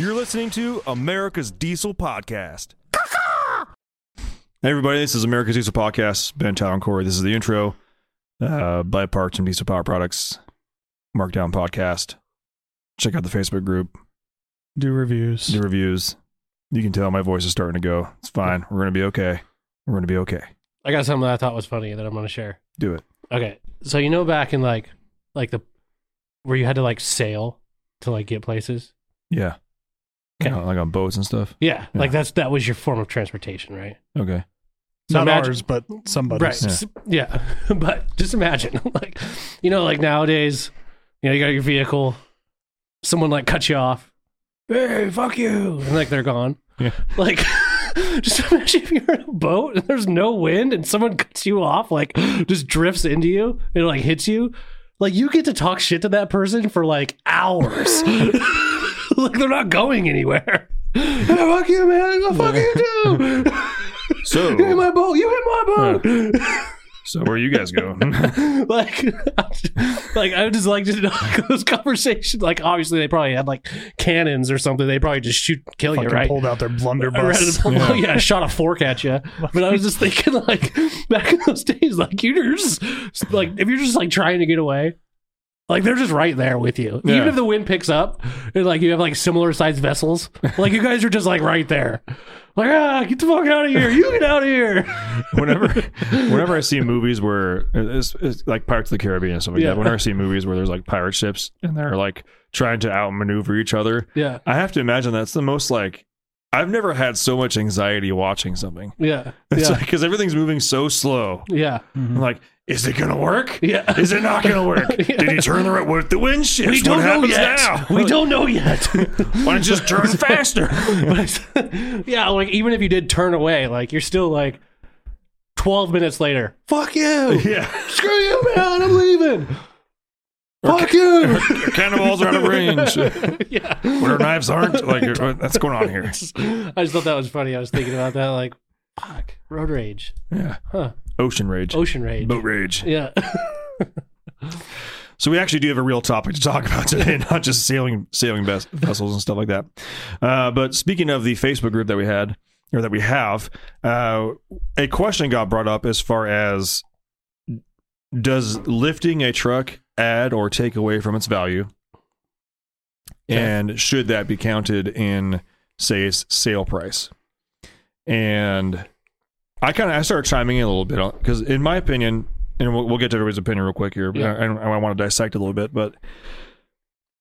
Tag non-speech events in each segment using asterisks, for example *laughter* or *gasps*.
You're listening to America's Diesel Podcast. Hey everybody, this is America's Diesel Podcast. Ben Town Corey. This is the intro uh, by parts and Diesel Power Products Markdown Podcast. Check out the Facebook group. Do reviews. Do reviews. You can tell my voice is starting to go. It's fine. We're gonna be okay. We're gonna be okay. I got something that I thought was funny that I'm going to share. Do it. Okay, so you know back in like like the where you had to like sail to like get places. Yeah. Okay. Like on boats and stuff. Yeah, Yeah. like that's that was your form of transportation, right? Okay. So Not imagine- ours, but somebody's. Right. s- Yeah. *laughs* but just imagine, *laughs* like, you know, like nowadays, you know, you got your vehicle, someone like cuts you off. Hey, fuck you. And like they're gone. Yeah. *laughs* Like, just imagine if you're in a boat and there's no wind and someone cuts you off, like, *gasps* just drifts into you and like hits you. Like, you get to talk shit to that person for like hours. *laughs* like, they're not going anywhere. *laughs* Hey, fuck you, man. What fuck you do? *laughs* So You hit my boat. You hit my boat. so where are you guys going? like, like I would just like to know those conversations. Like, obviously, they probably had like cannons or something. They probably just shoot, kill you, Fucking right? pulled out their I read blunderbuss. it, yeah. yeah, shot a fork at you. But I was just thinking, like, back in those days, like you're just like if you're just like trying to get away, like they're just right there with you. Yeah. Even if the wind picks up, and like you have like similar sized vessels, like you guys are just like right there. Like ah, get the fuck out of here! You get out of here! *laughs* whenever whenever I see movies where it's, it's like Pirates of the Caribbean and stuff like Yeah. that, whenever I see movies where there's like pirate ships and they're like trying to outmaneuver each other, Yeah, I have to imagine that's the most like I've never had so much anxiety watching something. yeah, It's yeah, like because everything's moving so slow. yeah, I'm like, is it gonna work? yeah. Is it not gonna work? *laughs* Yeah. Did he turn the right? What if the wind shifts? We don't what know yet. now? We don't know yet. *laughs* Why don't you just turn *laughs* faster? But yeah, like even if you did turn away, like you're still like twelve minutes later. Fuck you! yeah, Screw you, man! I'm leaving. Fuck you! cannonballs are out of range. yeah. Our knives aren't like, what's going on here? I just thought that was funny. I was thinking about that. Like, fuck, road rage, Yeah, huh? ocean rage, Ocean rage. boat rage. Yeah. *laughs* So we actually do have a real topic to talk about today, *laughs* not just sailing sailing ves- vessels and stuff like that. Uh, but speaking of the Facebook group that we had or that we have, uh, a question got brought up as far as does lifting a truck add or take away from its value, and should that be counted in say sale price? And I kind of I started chiming in a little bit because in my opinion, and we'll, we'll get to everybody's opinion real quick here. But Yeah. I, I, want to dissect a little bit, but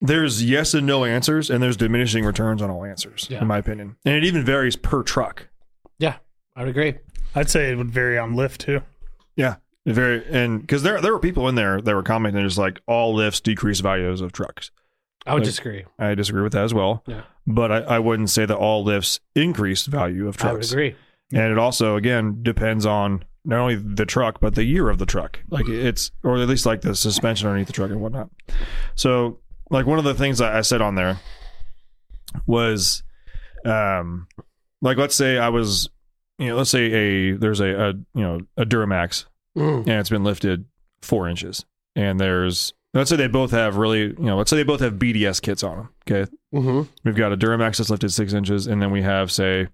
there's yes and no answers, and there's diminishing returns on all answers, Yeah. in my opinion. And it even varies per truck. yeah, I would agree. I'd say it would vary on lift too. Yeah, very and because there there were people in there that were commenting just like all lifts decrease values of trucks. I would Like- disagree. I disagree with that as well. Yeah. But I, I wouldn't say that all lifts increase value of trucks. I would agree. And it also again depends on not only the truck but the year of the truck. Like it's or at least like the suspension underneath the truck and whatnot. So like one of the things I I said on there was um like let's say I was you know let's say a there's a, a you know a Duramax Mm. and it's been lifted four inches and there's let's say they both have really you know let's say they both have BDS kits on them okay hmm We've got a Duramax that's lifted six inches, and then we have, say,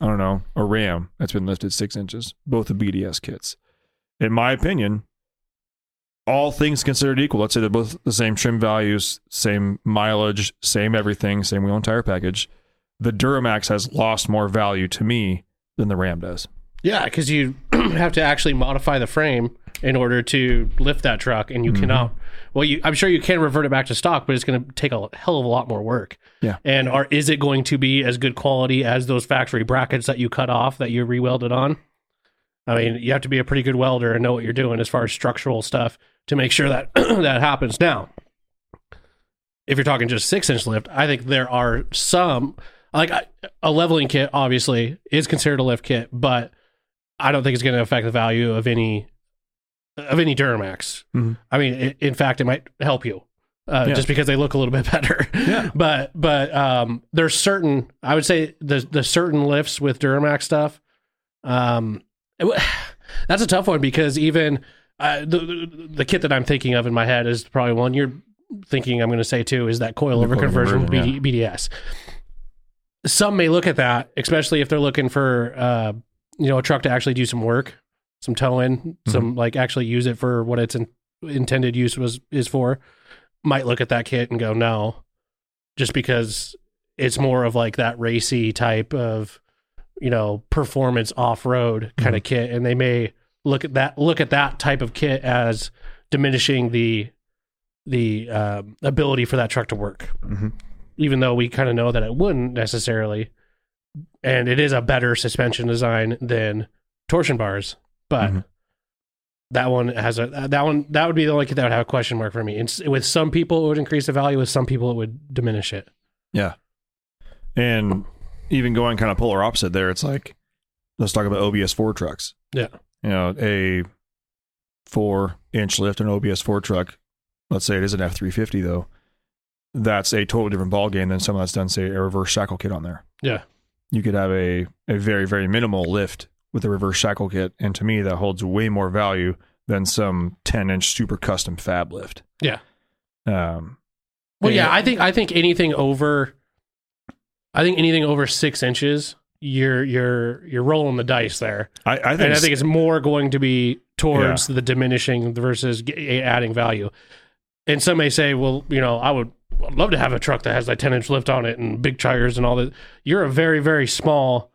I don't know, a Ram that's been lifted six inches, both the BDS kits. In my opinion, all things considered equal, let's say they're both the same trim values, same mileage, same everything, same wheel and tire package. The Duramax has lost more value to me than the Ram does. Yeah, because you *clears throat* have to actually modify the frame in order to lift that truck, and you cannot. Well, you, I'm sure you can revert it back to stock, but it's going to take a hell of a lot more work. Yeah. And are is it going to be as good quality as those factory brackets that you cut off that you re-welded on? I mean, you have to be a pretty good welder and know what you're doing as far as structural stuff to make sure that *clears throat* that happens. Now, if you're talking just six inch lift, I think there are some like a leveling kit. Obviously, is considered a lift kit, but I don't think it's going to affect the value of any of any Duramax. Mhm. I mean, i in fact, it might help you uh, Yeah. just because they look a little bit *laughs* better. Yeah. but but um, there's certain I would say the the certain lifts with Duramax stuff. Um, it *sighs* that's a tough one because even uh, the, the the kit that I'm thinking of in my head is probably one you're thinking I'm going to say too is that coilover coilover conversion with conversion, BD, BDS. Some may look at that, especially if they're looking for uh, you know a truck to actually do some work, some towing, some like actually use it for what its in, intended use was is for. Might look at that kit and go no, just because it's more of like that racy type of you know performance off road kind of kit, and they may look at that look at that type of kit as diminishing the the um, ability for that truck to work Mhm. even though we kind of know that it wouldn't necessarily. And it is a better suspension design than torsion bars, but Mhm. that one has a that one that would be the only that would have a question mark for me. And with some people, it would increase the value. With some people, it would diminish it. Yeah. And even going kind of polar opposite there, it's like, let's talk about OBS Ford trucks. Yeah. You know, a four inch lift, an OBS Ford truck, let's say it is an F 350 though, that's a totally different ball game than someone that's done, say, a reverse shackle kit on there. Yeah. You could have a, a very, very minimal lift with a reverse shackle kit. And to me, that holds way more value than some 10 inch super custom fab lift. Yeah. Um, Well, yeah, Yeah. I think I think anything over, I think anything over six inches, you're you're you're rolling the dice there. I, I think, and I think it's more going to be towards the diminishing versus adding value. And some may say, well, you know, I would I'd love to have a truck that has like 10 inch lift on it and big tires and all that. You're a very, very small,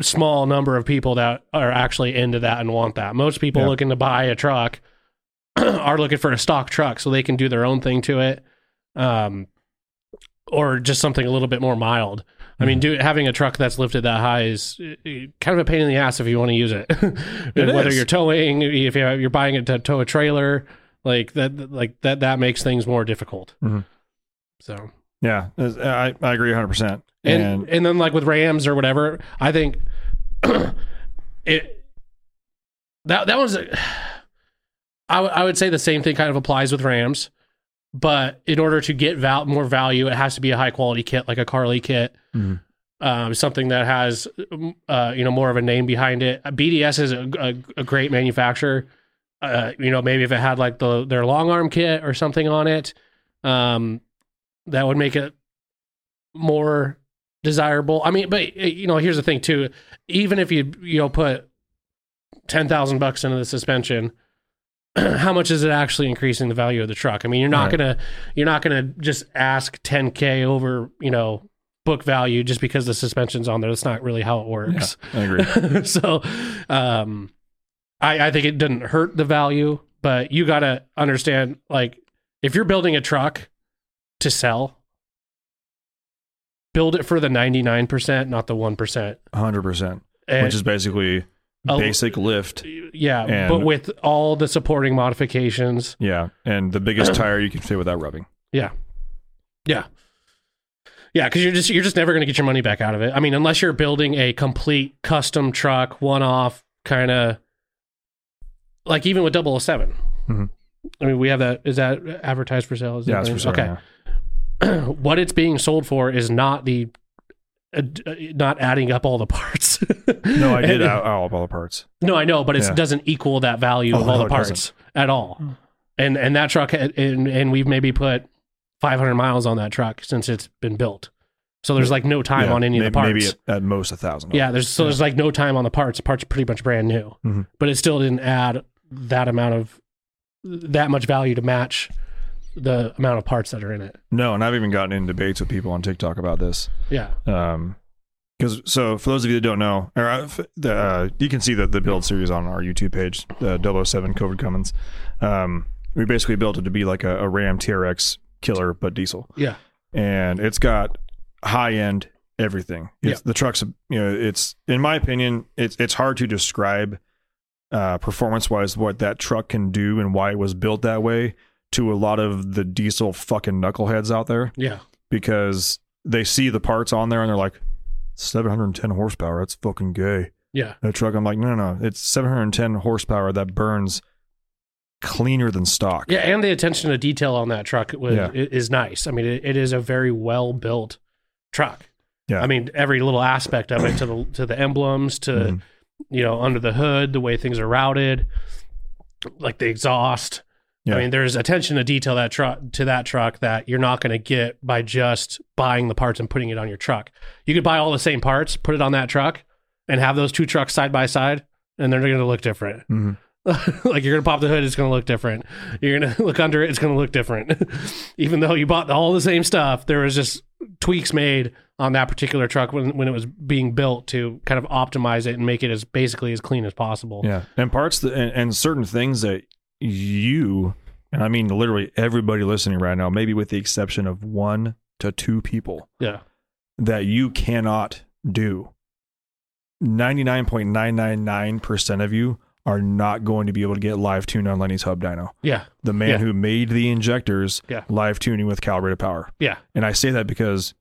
small number of people that are actually into that and want that. Most people Yeah. looking to buy a truck *clears throat* are looking for a stock truck so they can do their own thing to it. Um, or just something a little bit more mild. I mean, do, having a truck that's lifted that high is kind of a pain in the ass if you want to use *laughs* it. Whether is. you're towing, if you're buying it to tow a trailer, like that, like that, that makes things more difficult. Mhm. So, Yeah, I, I agree 100%. And, And, and then like with Rams or whatever, I think *clears throat* it that that was. *sighs* I I would say the same thing kind of applies with Rams, but in order to get val- more value, it has to be a high quality kit like a Carli kit. Um, something that has, uh, you know, more of a name behind it. BDS is a, a, a great manufacturer. Uh, you know, maybe if it had like the their long arm kit or something on it, um, that would make it more desirable. I mean, but uh, you know, here's the thing too. Even if you you know put ten thousand bucks into the suspension, *clears throat* how much is it actually increasing the value of the truck? I mean, you're not Right. gonna you're not gonna just ask ten k over you know book value just because the suspension's on there. That's not really how it works. I agree. *laughs* so, um, I, I think it didn't hurt the value, but you got to understand, like, if you're building a truck to sell, build it for the 99%, not the 1%. 100%, And, which is basically Oh. basic lift. yeah, and- but with all the supporting modifications. Yeah. And the biggest *clears throat* tire you can fit without rubbing. Yeah. Yeah. Yeah, because you're just you're just never going to get your money back out of it. I mean, unless you're building a complete custom truck, one off kind of like even with 7 Mhm. I mean, we have that. Is that advertised for sale? Is Yeah, it's for sure. Okay. yeah. *clears throat* what it's being sold for is not the uh, uh, not adding up all the parts. *laughs* No, I did And- out, out all the parts. no, I know, but it Yeah. doesn't equal that value of Oh, all no, the parts doesn't. at all. And and that truck, and and we've maybe put 500 miles on that truck since it's been built. So there's like no time Yeah, on any maybe, of the parts. Maybe at, at most a thousand. yeah, there's so there's like no time on the parts. The parts are pretty much brand new, Mhm. but it still didn't add that amount of that much value to match the amount of parts that are in it. No, and I've even gotten in debates with people on TikTok about this. Yeah. Um, because so for those of you that don't know, or uh, the, uh, you can see the the build series on our YouTube page, uh, 007 COVID Cummins. Um, we basically built it to be like a, a Ram TRX killer, but diesel, Yeah. and it's got high end everything. It's, The truck's, you know, it's in my opinion, it's it's hard to describe uh, performance wise what that truck can do and why it was built that way to a lot of the diesel fucking knuckleheads out there Yeah. because they see the parts on there and they're like 710 horsepower that's fucking gay Yeah. that truck i'm like no no no it's 710 horsepower that burns cleaner than stock Yeah, and the attention to detail on that truck was, Yeah. is nice. I mean, it, it is a very well built truck. Yeah. I mean, every little aspect of it, to the to the emblems, to Mhm. you know, under the hood, the way things are routed, like the exhaust. Yeah. I mean, there's attention to detail that truck to that truck that you're not going to get by just buying the parts and putting it on your truck. You could buy all the same parts, put it on that truck, and have those two trucks side by side, and they're going to look different. Mhm. *laughs* like you're gonna pop the hood, it's gonna look different. You're gonna *laughs* look under it, it's gonna look different. *laughs* Even though you bought all the same stuff, there was just tweaks made on that particular truck when when it was being built to kind of optimize it and make it as basically as clean as possible. yeah and parts that and, and certain things that you and i mean literally everybody listening right now maybe with the exception of one to two people Yeah. that you cannot do 99.999% of you are not going to be able to get live tuned on Lenny's Hub Dyno. Yeah. The man Yeah. who made the injectors Yeah. live tuning with calibrated power. Yeah. And I say that because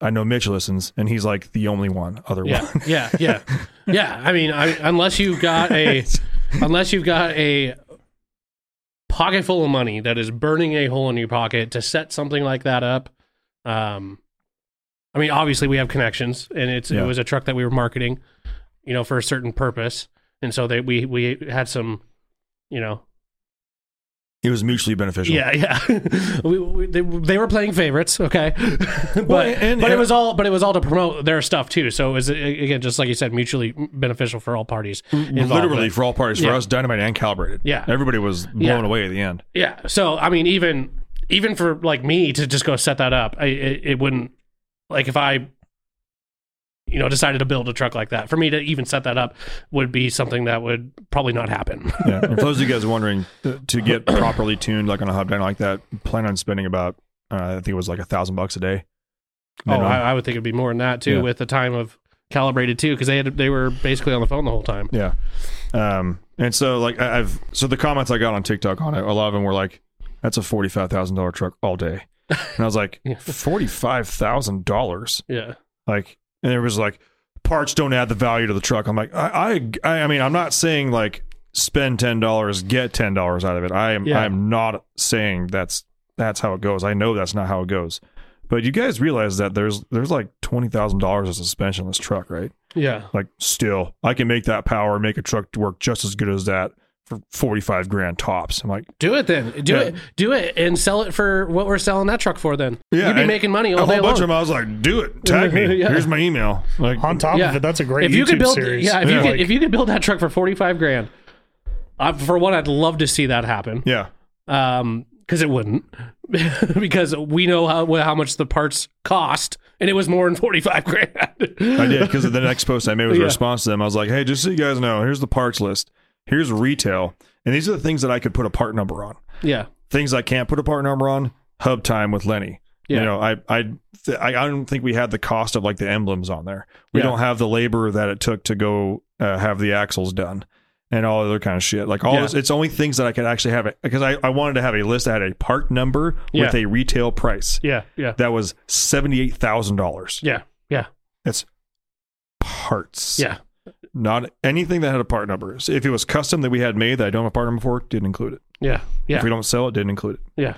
I know Mitch listens and he's like the only one other Yeah. one. Yeah. Yeah. *laughs* Yeah. I mean, I, unless you've got a *laughs* unless you've got a pocket full of money that is burning a hole in your pocket to set something like that up um i mean obviously we have connections and it's Yeah. it was a truck that we were marketing you know for a certain purpose and so they we we had some you know It was mutually beneficial. yeah yeah *laughs* we, we, they, they were playing favorites okay *laughs* but Well, and- but it was all but it was all to promote their stuff too so it was again just like you said mutually beneficial for all parties involved. Literally for all parties, for us, Dynomite and calibrated. Yeah. Everybody was blown Yeah. away at the end. Yeah. So I mean, even even for like me to just go set that up, I, it, it wouldn't like if I, you know, decided to build a truck like that. For me to even set that up would be something that would probably not happen. *laughs* Yeah. and for those of you guys wondering, to get properly tuned like on a hub dyno like that, plan on spending about, uh, I think it was like a thousand bucks a day. oh. I, I would think it'd be more than that too, Yeah. with the time of calibrated too, because they had they were basically on the phone the whole time. Yeah. Um, and so like I- I've so the comments I got on TikTok on it, a lot of them were like, "That's a forty five thousand dollar truck all day," and I was like, *laughs* Yeah. forty five thousand dollars, Yeah. like, and it was like, parts don't add the value to the truck. I'm like, I, I, I mean, I'm not saying like spend ten dollars, get ten dollars out of it. I am, Yeah. I am not saying that's that's how it goes. I know that's not how it goes. But you guys realize that there's there's like twenty thousand dollars of suspension on this truck, right? Yeah. like still i can make that power make a truck work just as good as that for 45 grand tops i'm like Do it then. Do Yeah. it. Do it and sell it for what we're selling that truck for. Then Yeah, you'd be making money all a whole day bunch long. of them i was like do it tag *laughs* me Yeah. here's my email like On top Yeah. of it, that's a great if YouTube could build, series. yeah, if you Yeah. could, Like, if you could build that truck for forty five grand, uh, for one, I'd love to see that happen. yeah Um, because it wouldn't, *laughs* because we know how how much the parts cost, and it was more than forty five *laughs* grand. i did because the next post i made was a Yeah. response to them i was like hey just so you guys know here's the parts list here's retail and these are the things that i could put a part number on. Yeah, things i can't put a part number on hub time with lenny. Yeah. you know i i th- i don't think we had the cost of like the emblems on there. We Yeah. don't have the labor that it took to go uh, have the axles done and all other kind of shit. Like all Yeah. this it's only things that i could actually have it because I, I wanted to have a list that had a part number with a retail price yeah, yeah, that was $78000 yeah, yeah, that's parts. Yeah, not anything that had a part number so if it was custom that we had made that i don't have a part number for didn't include it yeah, yeah, if we don't sell it didn't include it yeah.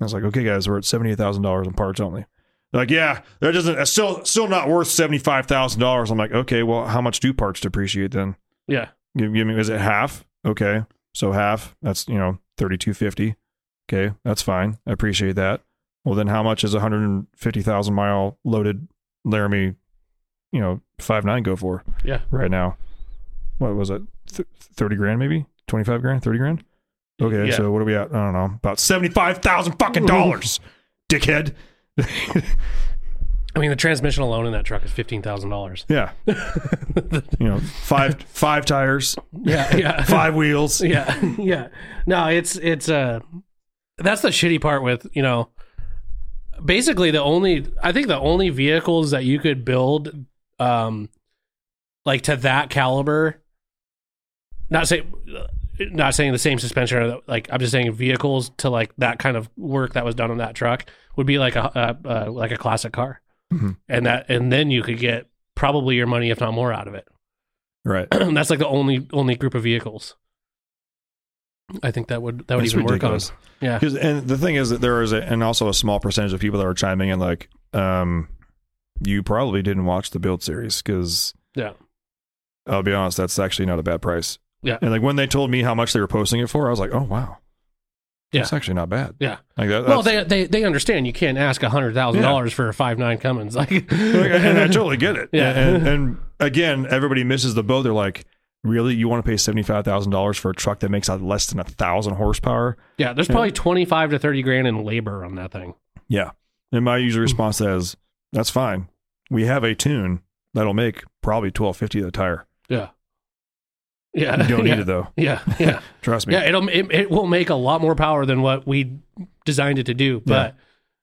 I was like, okay, guys, we're at seventy eight thousand dollars in parts only. They're like, yeah, that doesn't. It's still still not worth seventy five thousand dollars. I'm like, okay, well, how much do parts depreciate then? yeah. Give, give me, is it half? Okay, so half. That's you know thirty two fifty. Okay, that's fine. I appreciate that. Well, then how much is a hundred and fifty thousand mile loaded Laramie, you know, five nine go for? Yeah. right now. What was it? Th- Thirty grand, maybe twenty five grand, thirty grand. Okay, Yeah. so what are we at? I don't know, about seventy five thousand fucking dollars, *laughs* dickhead. I mean, the transmission alone in that truck is fifteen thousand dollars. Yeah, *laughs* you know, five five tires, Yeah, yeah, *laughs* five wheels. yeah, yeah. No, it's it's uh that's the shitty part with you know basically the only I think the only vehicles that you could build um like to that caliber not say not saying the same suspension or like I'm just saying vehicles to like that kind of work that was done on that truck would be like a, a, a like a classic car Mhm. and that and then you could get probably your money if not more out of it Right. *clears throat* that's like the only only group of vehicles. I think that would that would That's even ridiculous. work on. Yeah, and the thing is that there is a, and also a small percentage of people that are chiming in like, um, you probably didn't watch the build series because yeah, I'll be honest, that's actually not a bad price. Yeah. And like when they told me how much they were posting it for, I was like, oh wow, Yeah. it's actually not bad. yeah. Like that. Well, they they they understand you can't ask a hundred thousand dollars for a five nine Cummins. *laughs* Like, and I totally get it. Yeah. And, and *laughs* again, everybody misses the boat. They're like, really, you want to pay seventy five thousand dollars for a truck that makes out less than a thousand horsepower? yeah, there's probably twenty five to thirty grand in labor on that thing. Yeah. And my Hmm. usual response to that is, that's fine. We have a tune that'll make probably twelve fifty the tire. Yeah, yeah, You don't *laughs* yeah. need it though. Yeah, yeah, *laughs* Trust me. yeah. It'll it, it will make a lot more power than what we designed it to do, but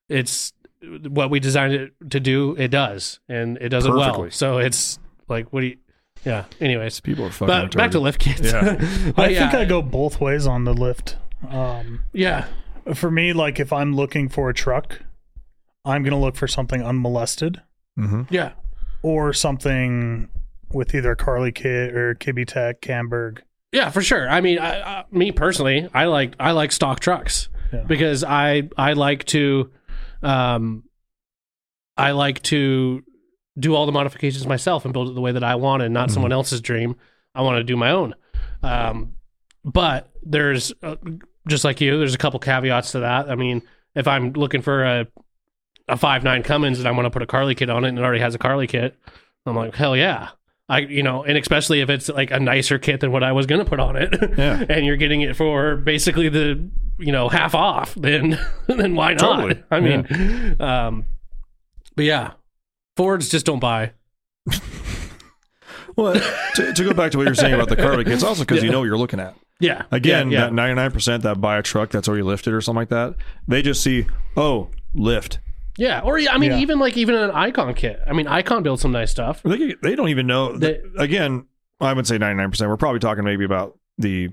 it's what we designed it to do. It does, and it does it well. So it's like, what do you? Yeah. Anyways, People are fucking. But back to lift kits. Yeah. *laughs* I yeah, think I go both ways on the lift. Um, Yeah. for me, like if I'm looking for a truck, I'm gonna look for something unmolested Mhm. Yeah. or something with either Carli Kit or Kibby Tech, Camberg. Yeah, for sure. I mean, I, I, me personally, I like I like stock trucks Yeah. because I I like to, um, I like to do all the modifications myself and build it the way that I want and not someone else's dream. I want to do my own. Um, but there's uh, just like you, there's a couple caveats to that. I mean, if I'm looking for a a five nine Cummins and I want to put a Carli kit on it and it already has a Carli kit, I'm like, hell yeah. I you know, and especially if it's like a nicer kit than what I was gonna put on it. *laughs* Yeah. and you're getting it for basically the you know, half off, then *laughs* then why not? Totally. *laughs* I mean um but yeah. Fords just don't buy. Well, to, to go back to what you're saying about the Carli kits, also because you know what you're looking at. Yeah. Again, yeah, yeah. that 99% that buy a truck that's already lifted or something like that, they just see, oh, lift. Yeah, or I mean, Yeah. even like even an Icon kit. I mean, Icon builds some nice stuff. They, they don't even know. They- again, I would say 99%. We're probably talking maybe about the,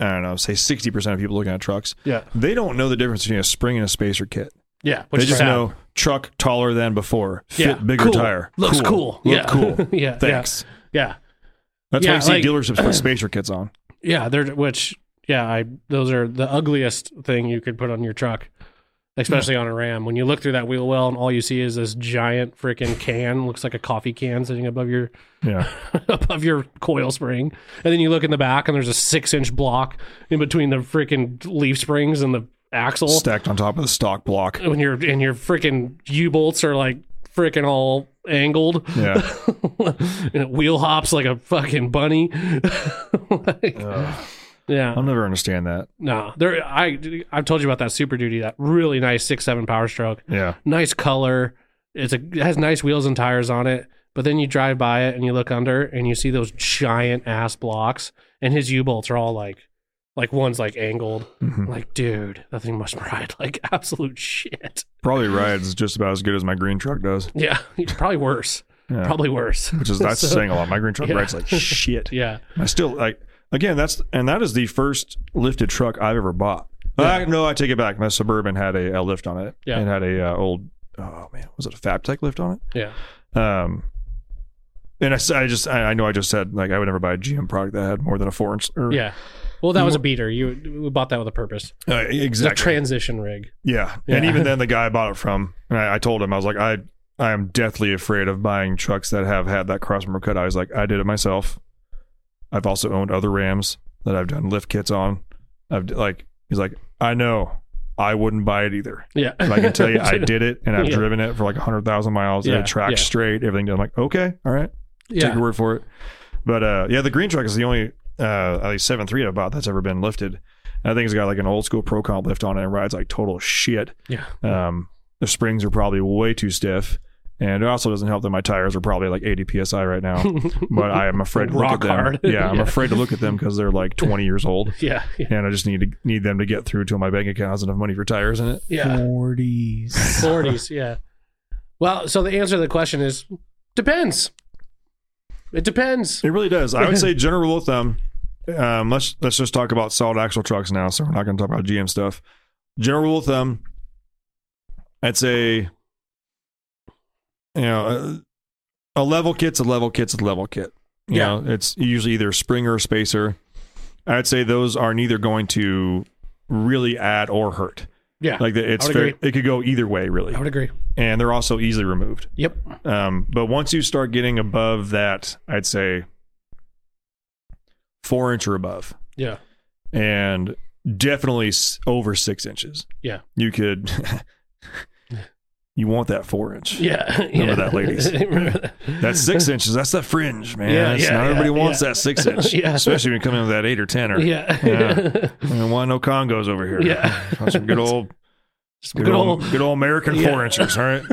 I don't know, say 60% of people looking at trucks. Yeah, They don't know the difference between a spring and a spacer kit. yeah. Which they is just sad. know truck taller than before, fit Yeah, bigger cool. tire, Looks cool. look Yeah. cool. *laughs* Yeah, Thanks. Yeah, That's Yeah, why you see like- dealerships put *clears throat* spacer kits on. yeah. They're which yeah. I those are the ugliest thing you could put on your truck, especially on a Ram. When you look through that wheel well and all you see is this giant freaking can, looks like a coffee can sitting above your Yeah. *laughs* above your coil spring, and then you look in the back and there's a six inch block in between the freaking leaf springs and the axle. Stacked on top of the stock block. when your and your freaking U bolts are like freaking all angled. Yeah. *laughs* and it wheel hops like a fucking bunny. *laughs* Like, yeah, I'll never understand that. no, there. I I've told you about that Super Duty, that really nice six seven Power Stroke, Yeah. nice color. It's a it has nice wheels and tires on it. But then you drive by it and you look under and you see those giant ass blocks, and his U bolts are all like, like one's like angled. Mhm. Like, dude, that thing must *laughs* ride like absolute shit. Probably rides just about as good as my green truck does. Yeah, *laughs* probably worse. Yeah. Probably worse. Which is that's *laughs* So- saying a lot. My green truck Yeah. rides like shit. Yeah. I still like again. That's and that is the first lifted truck I've ever bought. Uh, no, I take it back. My suburban had a, a lift on it. Yeah. It had a uh, old. Oh man, was it a Fabtech lift on it? Yeah. Um, and I, I just I, I know I just said like I would never buy a GM product that had more than a four inch. Or, Yeah. Well, that was a beater. You we bought that with a purpose. uh, It's a exactly. transition rig. Yeah. And even *laughs* then, the guy I bought it from, and I, I told him, I was like, I, I am deathly afraid of buying trucks that have had that crossmember cut. I was like, I did it myself. I've also owned other Rams that I've done lift kits on. I've like, he's like, I know, I wouldn't buy it either. Yeah. But I can tell you, I *laughs* did it, and I've Yeah. driven it for like hundred thousand miles. and Yeah, it tracks yeah. straight, everything. I'm like, okay, all right, take Yeah. your word for it. But uh, yeah, the green truck is the only uh, at least seven three I bought that's ever been lifted. I think it's got like an old school Pro Comp lift on it and rides like total shit. Yeah. Um, the springs are probably way too stiff, and it also doesn't help that my tires are probably like 80 psi right now. *laughs* but I am afraid to look Rock at them. hard. *laughs* Yeah, I'm Yeah. afraid to look at them because they're like 20 years old, *laughs* Yeah. Yeah. and I just need to need them to get through till my bank account has enough money for tires in it. Yeah. Forties. 40s. Yeah. Well, so the answer to the question is depends. It depends. It really does. I would say general rule of thumb. Um, let's let's just talk about solid axle trucks now. So we're not going to talk about GM stuff. General rule of thumb. I'd say, you know, a, a level kit's a level kit's a level kit. You Yeah. know, it's usually either a spring or spacer. I'd say those are neither going to really add or hurt. Yeah. Like the, it's I would very, agree. it could go either way, really, I would agree. and they're also easily removed. Yep. Um, but once you start getting above that, I'd say four inch or above, Yeah. and definitely over six inches. Yeah. You could. *laughs* you want that four inch. Yeah. Remember yeah. that, ladies. *laughs* Remember that. That's six inches. That's the fringe, man. Yeah, yeah, not yeah, everybody wants that six inch, *laughs* Yeah. especially when you come in with that eight or ten or. Yeah. Yeah. I don't no Congos over here. Yeah. Some good old, Just good, old, good old American four inches. All right,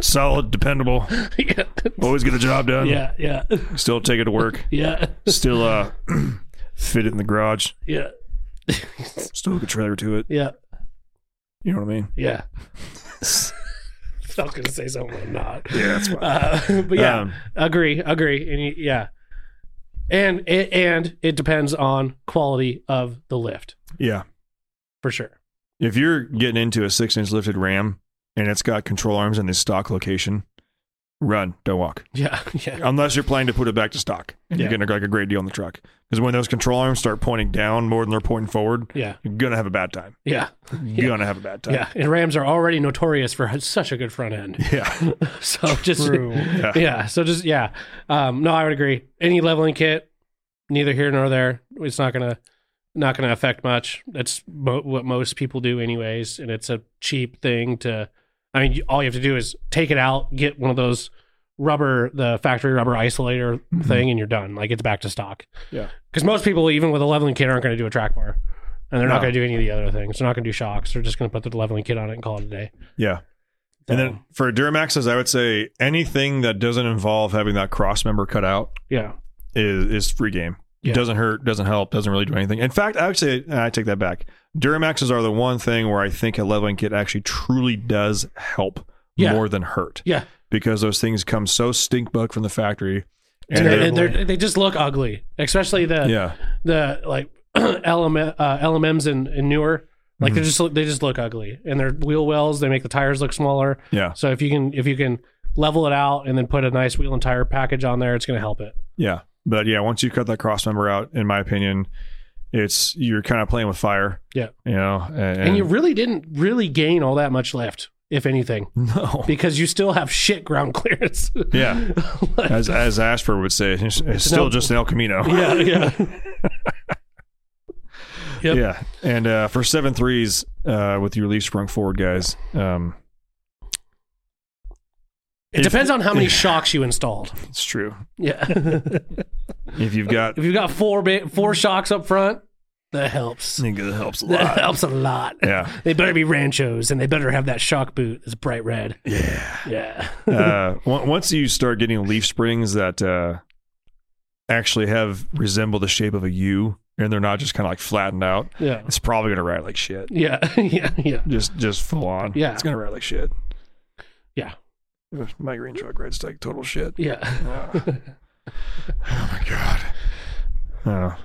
solid, dependable, yeah. always get the job done. Yeah. Yeah. Still take it to work. Yeah. Still uh *clears throat* fit it in the garage. Yeah. Still hook a trailer to it. Yeah. You know what I mean? Yeah. *laughs* *laughs* I was gonna say something, I'm not. Yeah, that's fine. Uh, *laughs* but yeah, Um, agree, agree, and yeah, and it, and it depends on quality of the lift yeah. for sure. If you're getting into a six inch lifted ram and it's got control arms in the stock location, run, don't walk. *laughs* Yeah, yeah, Unless you're planning to put it back to stock and you're Yeah. getting like a great deal on the truck. Because when those control arms start pointing down more than they're pointing forward, yeah, you're gonna have a bad time. yeah, You're gonna have a bad time. yeah. And Rams are already notorious for such a good front end, *laughs* Yeah. *laughs* so just True. Yeah. yeah. So just yeah. Um, no, I would agree. Any leveling kit, neither here nor there. It's not gonna not gonna affect much. That's mo- what most people do anyways, and it's a cheap thing to. I mean, all you have to do is take it out, get one of those rubber, the factory rubber isolator mm-hmm. thing, and you're done. Like it's back to stock. Yeah. Because most people, even with a leveling kit, aren't going to do a track bar, and they're not going to do any of the other things. They're not going to do shocks. They're just going to put the leveling kit on it and call it a day. Yeah. And then for Duramaxes, I would say anything that doesn't involve having that cross member cut out Yeah. is is free game. Yeah. Doesn't hurt, doesn't help, doesn't really do anything. In fact, actually, I take that back. Duramaxes are the one thing where I think a leveling kit actually truly does help Yeah. more than hurt Yeah. because those things come so stink bug from the factory. And, And they, they're- and they're, they just look ugly, especially the yeah, the like *clears throat* LM, uh, LMMs and, and newer. Like they just look- they just look ugly, and their wheel wells they make the tires look smaller. yeah, So if you can if you can level it out and then put a nice wheel and tire package on there, it's going to help it. yeah. But yeah, once you cut that cross member out, in my opinion, it's you're kind of playing with fire. Yeah. you know, and, And you really didn't really gain all that much lift, if anything, *laughs* no, because you still have shit ground *laughs* clearance. yeah. *laughs* As as Ashford would say, it's, it's still El- just an El Camino. yeah, yeah. Yep. Yeah, and uh, for seven threes uh, with your leaf sprung forward guys, um, It If- depends on how many *laughs* shocks you installed. it's true. Yeah. *laughs* If you've got, if you've got four ba- four shocks up front, that helps. I think it helps a That lot. helps a lot. Yeah, *laughs* They better be ranchos and they better have that shock boot that's bright red. yeah. Yeah. uh, once you start getting leaf springs that uh, actually have resemble the shape of a U, and they're not just kind of like flattened out, Yeah. it's probably gonna ride like shit. Yeah. yeah. Yeah. Just just full on. Yeah. it's gonna ride like shit. Yeah. My green truck rides like total shit. Yeah. Oh my god. Oh.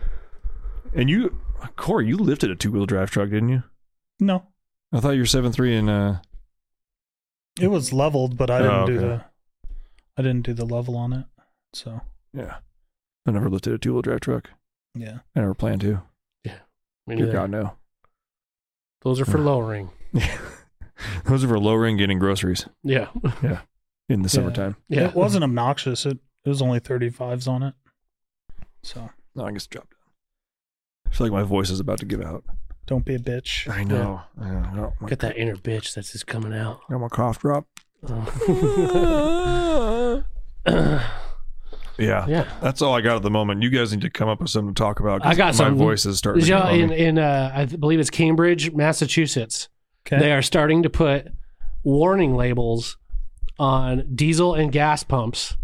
And you, Corey, you lifted a two wheel drive truck, didn't you? No, I thought you were seven three and uh it was leveled, but I didn't Oh, do okay. the. I didn't do the level on it, so yeah. I never lifted a two wheel drive truck. yeah. I never planned to. Me Dear neither. God, no. Those are for lowering. Yeah. *laughs* Those are for lowering getting groceries Yeah. Yeah. In the summertime. Yeah. It wasn't obnoxious. It it was only 35s on it. So No, I guess drop down. I feel like my voice is about to give out. don't be a bitch. I know. I know. My, Get that inner bitch that's just coming out. got my cough drop. Oh. *laughs* Yeah. Yeah. That's all I got at the moment. You guys need to come up with something to talk about. I got my something. voice is starting Yeah, in in uh, I believe it's Cambridge, Massachusetts. Okay. They are starting to put warning labels on diesel and gas pumps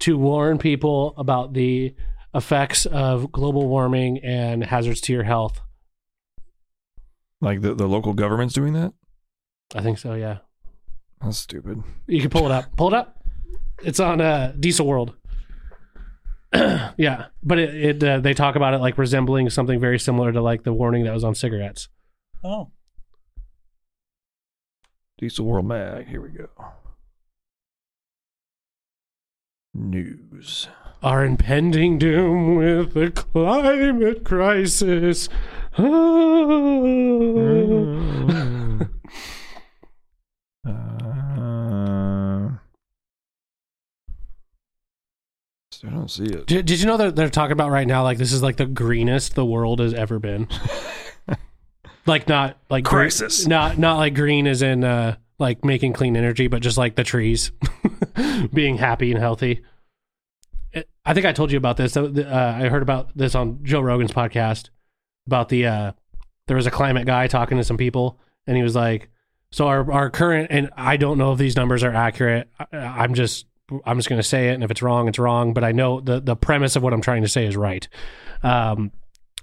to warn people about the effects of global warming and hazards to your health. Like the, the local government's doing that? I think so. Yeah, That's stupid. you can pull it up. Pull it up. It's on uh, Diesel World. *clears throat* yeah, but it, it uh, they talk about it like resembling something very similar to like the warning that was on cigarettes. Oh, Diesel World Mag. Here we go. News. Our impending doom with the climate crisis. Mm. *laughs* uh, I don't see it. Did, did you know that they're talking about right now? Like this is like the greenest the world has ever been. *laughs* like not like Crisis. not not like green as in uh, like making clean energy, but just like the trees *laughs* *laughs* being happy and healthy. I think I told you about this. Uh, I heard about this on Joe Rogan's podcast about the uh, there was a climate guy talking to some people, and he was like, "So our our current and I don't know if these numbers are accurate. I, I'm just I'm just going to say it, and if it's wrong, it's wrong. But I know the the premise of what I'm trying to say is right. Um,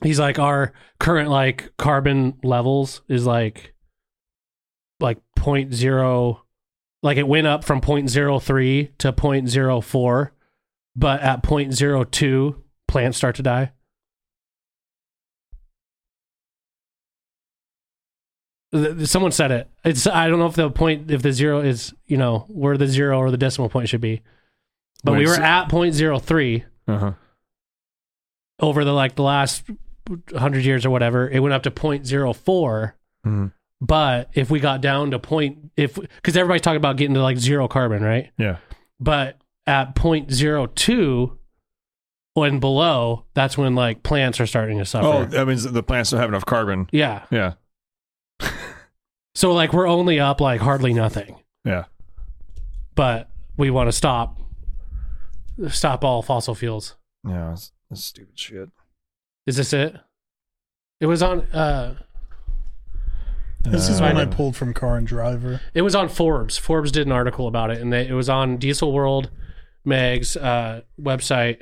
he's like our current like carbon levels is like like point zero, like it went up from point zero three to point zero four, but at point zero two, plants start to die. Someone said it. It's I don't know if the point if the zero is you know where the zero or the decimal point should be, but Wait, we were so- at point zero three Uh-huh. over the like the last hundred years or whatever. It went up to point zero four. Mhm. But if we got down to point if because everybody's talking about getting to like zero carbon, right? Yeah. But at point zero two and below, that's when like plants are starting to suffer. Oh, that means the plants don't have enough carbon. yeah. Yeah. So like we're only up like hardly nothing. Yeah. But we want to stop stop all fossil fuels. Yeah. That's, that's stupid shit. Is this it? It was on uh this is one I Uh, pulled from Car and Driver. It was on Forbes. Forbes did an article about it, and they, it was on Diesel World Mag's uh, website.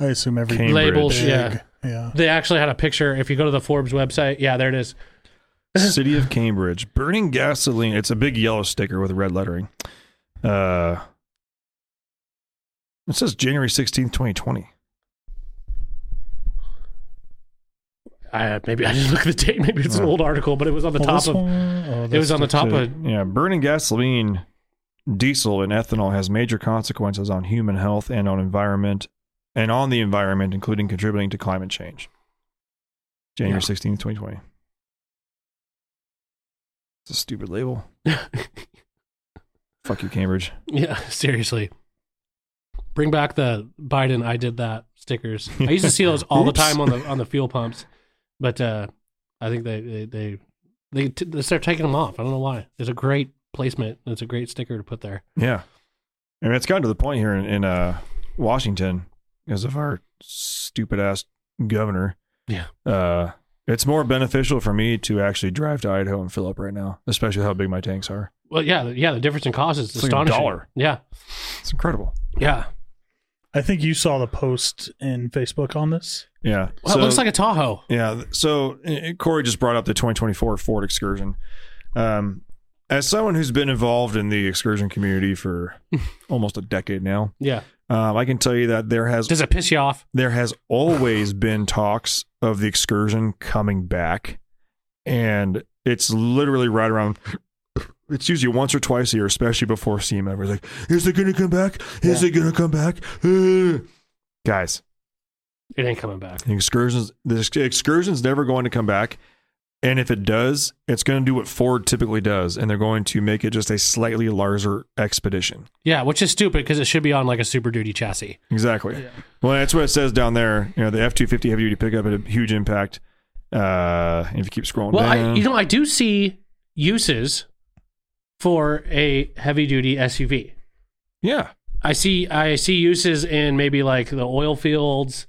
I assume every Cambridge. Labels, big- yeah. yeah. They actually had a picture. If you go to the Forbes website, yeah, there it is. *laughs* City of Cambridge burning gasoline. It's a big yellow sticker with red lettering. Uh, it says January sixteenth, twenty twenty. I, maybe I didn't look at the date. *laughs* Maybe it's an old article, but it was on the Well, top of. one- oh, It uh, was on the top So, of. yeah, burning gasoline, diesel, and ethanol has major consequences on human health and on environment, and on the environment, including contributing to climate change. January Yeah. sixteenth, twenty twenty. It's a stupid label. *laughs* Fuck you, Cambridge. Yeah, *laughs* seriously. Bring back the Biden. I did that stickers. I used to see those all the time on the on the fuel pumps, but uh, I think they they they they, t- they start taking them off. I don't know why. It's a great placement. It's a great sticker to put there. Yeah. I mean it's gotten to the point here in, in uh, Washington because of our stupid ass governor. Yeah. Uh, it's more beneficial for me to actually drive to Idaho and fill up right now, especially how big my tanks are. Well, yeah, yeah. The difference in cost is It's like a astonishing. dollar. Yeah, It's incredible. yeah. I think you saw the post in Facebook on this. Yeah. Well, it looks like a Tahoe. Yeah. So uh, Corey just brought up the 2024 Ford Excursion. Um, as someone who's been involved in the excursion community for *laughs* almost a decade now, Yeah. um, I can tell you that there has Does it piss you off? there has always been talks of the excursion coming back and it's literally right around it's usually once or twice a year especially before SEMA everyone's like is it gonna come back is it gonna come back Uh. *sighs* guys It ain't coming back. the excursions the excursion's never going to come back and if it does it's going to do what ford typically does and they're going to make it just a slightly larger expedition Yeah, which is stupid because it should be on like a Super Duty chassis. Exactly. Well, that's what it says down there. You know, the F two fifty heavy duty pickup had a huge impact. Uh, if you keep scrolling Well, down, I, you know, I do see uses for a heavy duty SUV. Yeah. I see I see uses in maybe like the oil fields,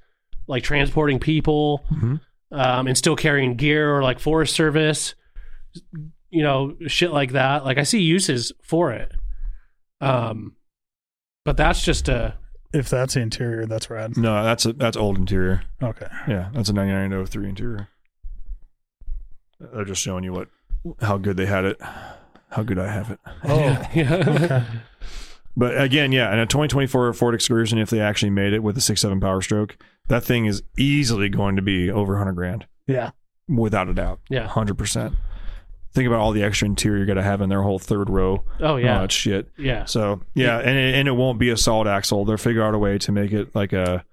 like transporting people, Mhm. um, and still carrying gear or like Forest Service, you know, shit like that. Like I see uses for it. Um, but that's just a If that's the interior, that's rad. No, that's a, that's old interior. Okay. Yeah, that's a 9903 interior. They're just showing you what how good they had it, how good I have it. *laughs* Oh, *laughs* yeah. But again, yeah, and a 2024 Ford Excursion, if they actually made it with a six seven Power Stroke, that thing is easily going to be over 100 grand, yeah. without a doubt. Yeah. 100. percent Think about all the extra interior you got to have in their whole third row. Oh yeah. Oh, that shit. Yeah. So yeah, and it, and it won't be a solid axle. They'll figure out a way to make it like a.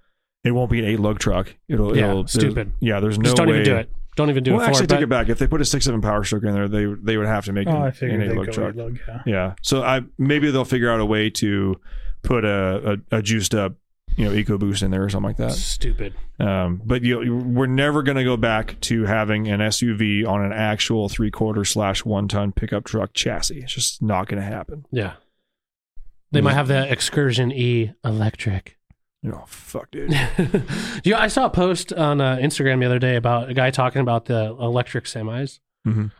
It won't be an eight lug truck. It'll. Yeah, it'll stupid. Yeah, there's no Just don't way. even do it. Don't even do well, it for actually, it. take but- it back. If they put a six seven Power Stroke in there, they they would have to make Oh, an, I an eight lug truck. eight-lug, yeah. Yeah. So I maybe they'll figure out a way to put a, a, a juiced up, you know, EcoBoost in there or something like that. Stupid. Um, but you, you- we're never going to go back to having an SUV on an actual three quarter slash one ton pickup truck chassis. It's just not going to happen. Yeah. They might have the Excursion E electric. You know, fuck, dude. *laughs* yeah, I saw a post on uh, Instagram the other day about a guy talking about the electric semis, Mhm.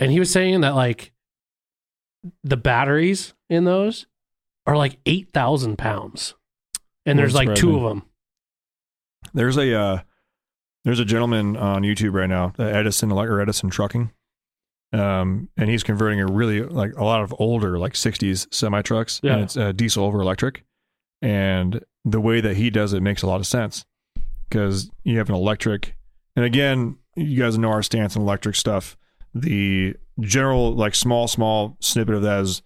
and he was saying that like the batteries in those are like eight thousand pounds, and there's like two of them. There's a uh, there's a gentleman on YouTube right now, uh, Edison or Edison Trucking, um, and he's converting a really like a lot of older like '60s semi trucks, Yeah. and it's uh, diesel over electric, and the way that he does it makes a lot of sense because you have an electric, and again, you guys know our stance on electric stuff. The general like small small snippet of that is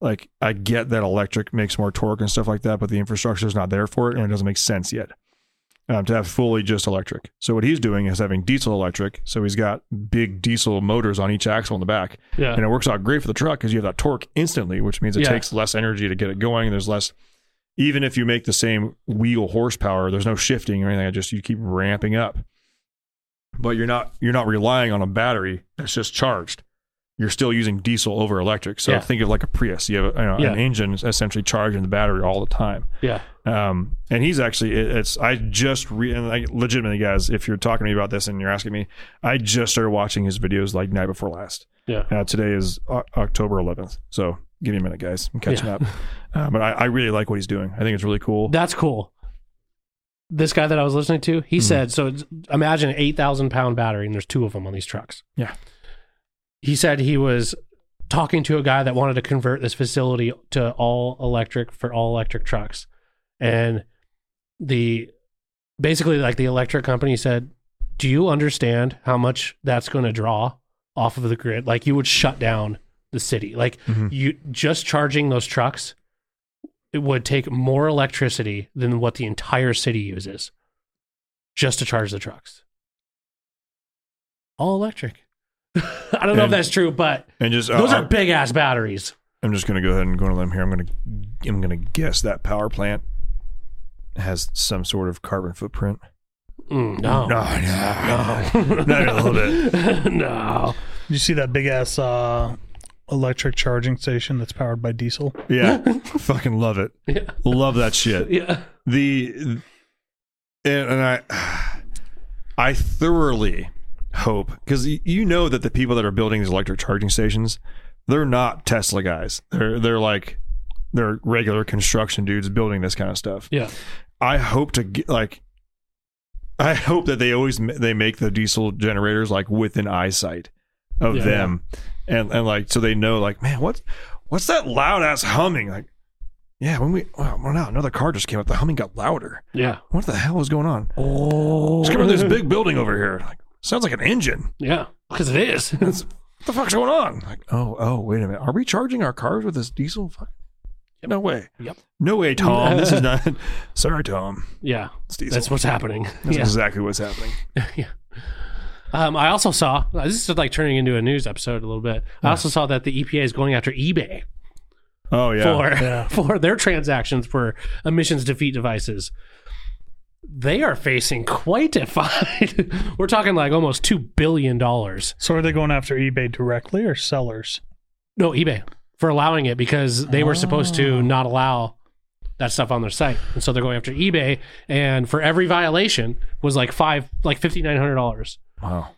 like I get that electric makes more torque and stuff like that, but the infrastructure is not there for it, and it doesn't make sense yet um, to have fully just electric. So what he's doing is having diesel electric. So he's got big diesel motors on each axle in the back, Yeah, and it works out great for the truck because you have that torque instantly, which means it Yeah. takes less energy to get it going. And there's less. Even if you make the same wheel horsepower, there's no shifting or anything. I just you keep ramping up, but you're not you're not relying on a battery that's just charged. You're still using diesel over electric. So Yeah. think of like a Prius. You have you know, Yeah. an engine essentially charging the battery all the time. yeah, Um, and he's actually, it, it's, I just, re, and I, legitimately, guys, if you're talking to me about this and you're asking me, I just started watching his videos like night before last. yeah. Uh, today is o- October 11th. So give me a minute, guys. I'm catching Yeah. up. Uh, but I, I really like what he's doing. I think it's really cool. That's cool. This guy that I was listening to, he Mhm. said, so imagine an 8,000 pound battery and there's two of them on these trucks. Yeah. He said he was talking to a guy that wanted to convert this facility to all electric for all electric trucks. And the basically, like the electric company said, Do you understand how much that's going to draw off of the grid? Like you would shut down the city. Like Mhm. you just charging those trucks it would take more electricity than what the entire city uses just to charge the trucks. All electric. *laughs* I don't know if that's true, but And just, uh, those are big ass batteries. I'm just going to go ahead and go on a limb here. I'm going to, I'm going to guess that power plant has some sort of carbon footprint. Mm, no. no, no, *laughs* not a little bit. *laughs* no. You see that big ass uh, electric charging station that's powered by diesel? Yeah, *laughs* fucking love it. Yeah. Love that shit. *laughs* Yeah. the and, and I I thoroughly hope because you know that the people that are building these electric charging stations they're not Tesla guys they're they're like they're regular construction dudes building this kind of stuff Yeah. I hope to get like I hope that they always they make the diesel generators like within eyesight of Yeah. them and and like so they know like man what's what's that loud ass humming like yeah when we well now another car just came up the humming got louder Yeah. what the hell is going on? Oh. Come this big building over here. Like, sounds like an engine. Yeah. Because it is. *laughs* What the fuck's going on? Like, oh, oh, wait a minute. Are we charging our cars with this diesel? Fuck. No way. Yep. No way, Tom. this is *laughs* not. Sorry, Tom. yeah. That's what's happening. That's yeah. exactly what's happening. *laughs* yeah. Um, I also saw this is like turning into a news episode a little bit. I also saw that the EPA is going after eBay Oh yeah. for *laughs* for their transactions for emissions defeat devices. they are facing quite a fine. *laughs* We're talking like almost two billion dollars. So are they going after eBay directly or sellers? No, eBay for allowing it because they were supposed to not allow that stuff on their site, and so they're going after eBay. And for every violation was like five, like fifty nine hundred dollars. Wow.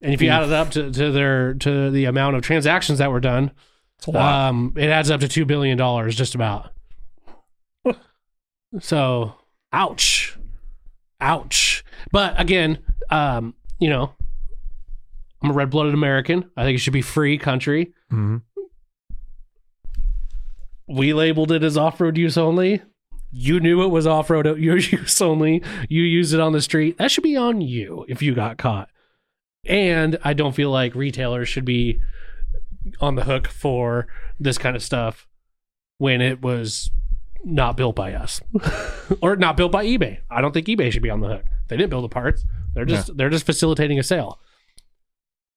And if you add it up to, to their to the amount of transactions that were done, It's a lot. um, it adds up to two billion dollars, just about. *laughs* so, ouch, ouch. But again, um, you know, I'm a red blooded American. I think it should be free country. hmm We labeled it as off road use only. You knew it was off road *laughs* use only. You used it on the street. That should be on you if you got caught. And I don't feel like retailers should be on the hook for this kind of stuff when it was not built by us *laughs* or not built by eBay. I don't think eBay should be on the hook. They didn't build the parts. They're just they're just facilitating a sale.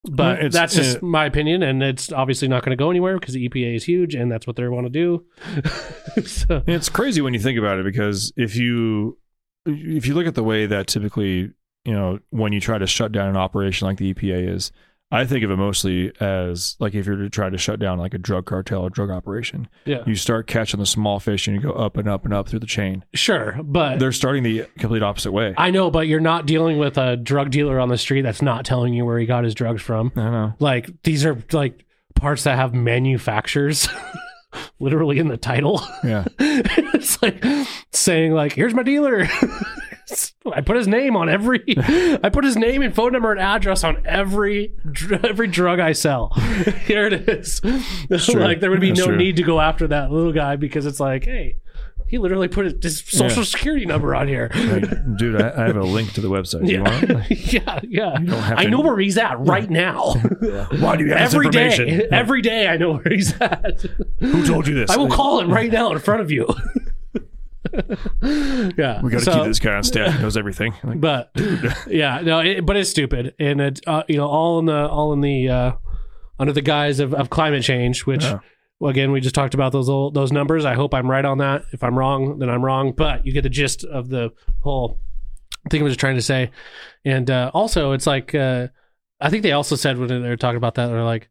But It's- that's just uh, my opinion, and it's obviously not going to go anywhere because the EPA is huge, and that's what they want to do. *laughs* so, It's crazy when you think about it because if you if you look at the way that typically you know when you try to shut down an operation like the EPA is, I think of it mostly as like if you're to try to shut down like a drug cartel or drug operation, yeah, you start catching the small fish and you go up and up and up through the chain. sure, but They're starting the complete opposite way. I know, but you're not dealing with a drug dealer on the street that's not telling you where he got his drugs from. I know. Like these are like parts that have manufacturers *laughs* literally in the title. Yeah. *laughs* it's like saying like, "Here's my dealer." *laughs* I put his name on every. I put his name and phone number and address on every every drug I sell. *laughs* Here it is. *laughs* like there would be That's no true. need to go after that little guy because it's like, hey, he literally put his social Yeah. security number on here. Like, dude, I, I have a link to the website. *laughs* Yeah, yeah, yeah. I know where he's at right now. Why do you have Every day, every day, I know where he's at. Who told you this? I will call him right now in front of you. *laughs* yeah, We got to so- keep this guy on staff. He knows everything. *laughs* Like, But *laughs* yeah, no, it, but it's stupid, and it uh, you know all in the all in the uh, under the guise of, of climate change, which. Yeah. Well, again, we just talked about those old, those numbers. I hope I'm right on that. If I'm wrong, then I'm wrong. But you get the gist of the whole thing I was trying to say. And uh, also, it's like uh, I think they also said when they were talking about that, they're like,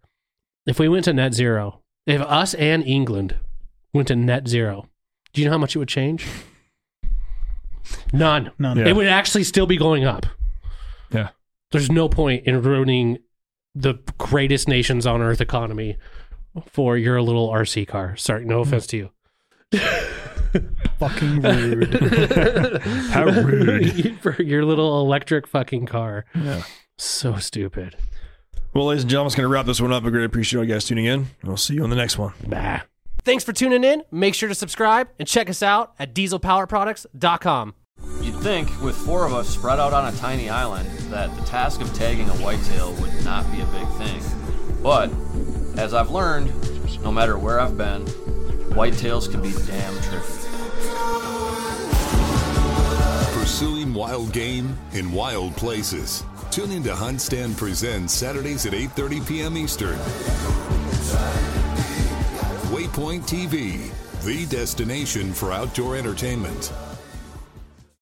if we went to net zero, if us and England went to net zero, do you know how much it would change? None. None. Yeah. It would actually still be going up. Yeah. There's no point in ruining the greatest nations on earth economy for your little RC car. Sorry, no hmm. offense to you. *laughs* Fucking *laughs* rude. How *laughs* rude. for your little electric fucking car. Yeah. So stupid. Well, ladies and gentlemen, it's going to wrap this one up. I greatly appreciate you guys tuning in. We'll see you on the next one. Bah. Thanks for tuning in. Make sure to subscribe and check us out at dieselpowerproducts.com. You'd think, with four of us spread out on a tiny island, that the task of tagging a whitetail would not be a big thing. But, as I've learned, no matter where I've been, whitetails can be damn tricky. Pursuing wild game in wild places. Tune in to Hunt Stand Presents Saturdays at 8:30 p.m. Eastern. Waypoint TV, the destination for outdoor entertainment.